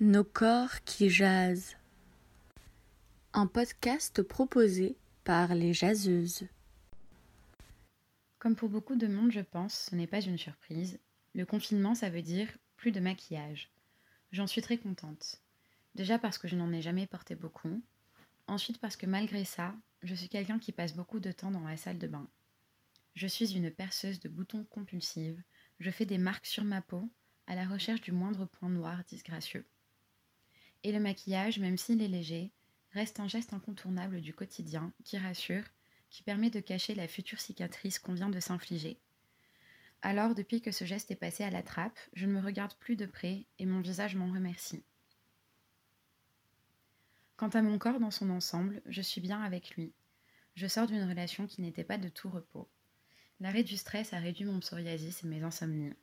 Nos corps qui jasent. Un podcast proposé par les jaseuses. Comme pour beaucoup de monde, je pense, ce n'est pas une surprise. Le confinement, ça veut dire plus de maquillage. J'en suis très contente. Déjà parce que je n'en ai jamais porté beaucoup. Ensuite parce que malgré ça, je suis quelqu'un qui passe beaucoup de temps dans la salle de bain. Je suis une perceuse de boutons compulsive. Je fais des marques sur ma peau à la recherche du moindre point noir disgracieux. Et le maquillage, même s'il est léger, reste un geste incontournable du quotidien qui rassure, qui permet de cacher la future cicatrice qu'on vient de s'infliger. Alors, depuis que ce geste est passé à la trappe, je ne me regarde plus de près et mon visage m'en remercie. Quant à mon corps dans son ensemble, je suis bien avec lui. Je sors d'une relation qui n'était pas de tout repos. L'arrêt du stress a réduit mon psoriasis et mes insomnies.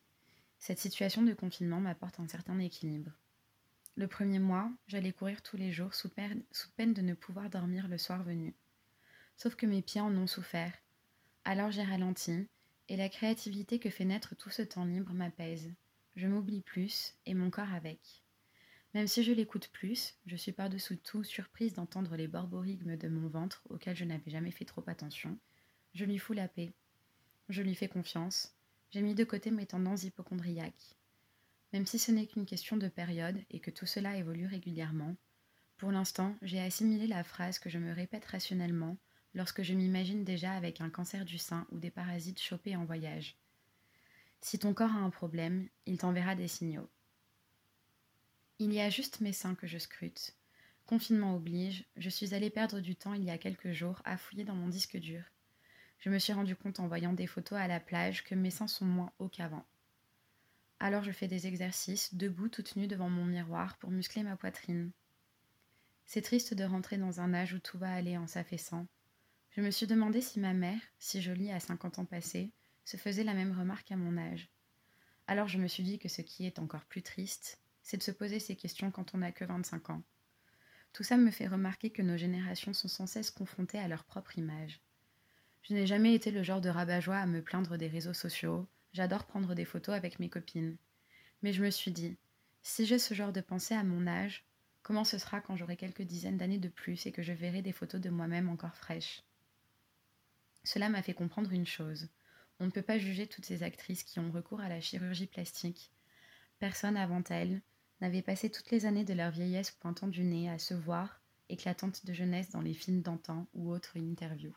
Cette situation de confinement m'apporte un certain équilibre. Le premier mois, j'allais courir tous les jours sous, peine de ne pouvoir dormir le soir venu. Sauf que mes pieds en ont souffert. Alors j'ai ralenti, et la créativité que fait naître tout ce temps libre m'apaise. Je m'oublie plus, et mon corps avec. Même si je l'écoute plus, je suis par-dessous tout surprise d'entendre les borborigmes de mon ventre auxquels je n'avais jamais fait trop attention. Je lui fous la paix. Je lui fais confiance. J'ai mis de côté mes tendances hypochondriaques. Même si ce n'est qu'une question de période et que tout cela évolue régulièrement, pour l'instant, j'ai assimilé la phrase que je me répète rationnellement lorsque je m'imagine déjà avec un cancer du sein ou des parasites chopés en voyage. Si ton corps a un problème, il t'enverra des signaux. Il y a juste mes seins que je scrute. Confinement oblige, je suis allée perdre du temps il y a quelques jours à fouiller dans mon disque dur. Je me suis rendu compte en voyant des photos à la plage que mes seins sont moins hauts qu'avant. Alors je fais des exercices, debout toute nue devant mon miroir pour muscler ma poitrine. C'est triste de rentrer dans un âge où tout va aller en s'affaissant. Je me suis demandé si ma mère, si jolie à 50 ans passés, se faisait la même remarque à mon âge. Alors je me suis dit que ce qui est encore plus triste, c'est de se poser ces questions quand on n'a que 25 ans. Tout ça me fait remarquer que nos générations sont sans cesse confrontées à leur propre image. Je n'ai jamais été le genre de rabat-joie à me plaindre des réseaux sociaux, J'adore prendre des photos avec mes copines. Mais je me suis dit, si j'ai ce genre de pensée à mon âge, comment ce sera quand j'aurai quelques dizaines d'années de plus et que je verrai des photos de moi-même encore fraîches? Cela m'a fait comprendre une chose. On ne peut pas juger toutes ces actrices qui ont recours à la chirurgie plastique. Personne avant elles n'avait passé toutes les années de leur vieillesse pointant du nez à se voir, éclatante de jeunesse dans les films d'antan ou autres interviews.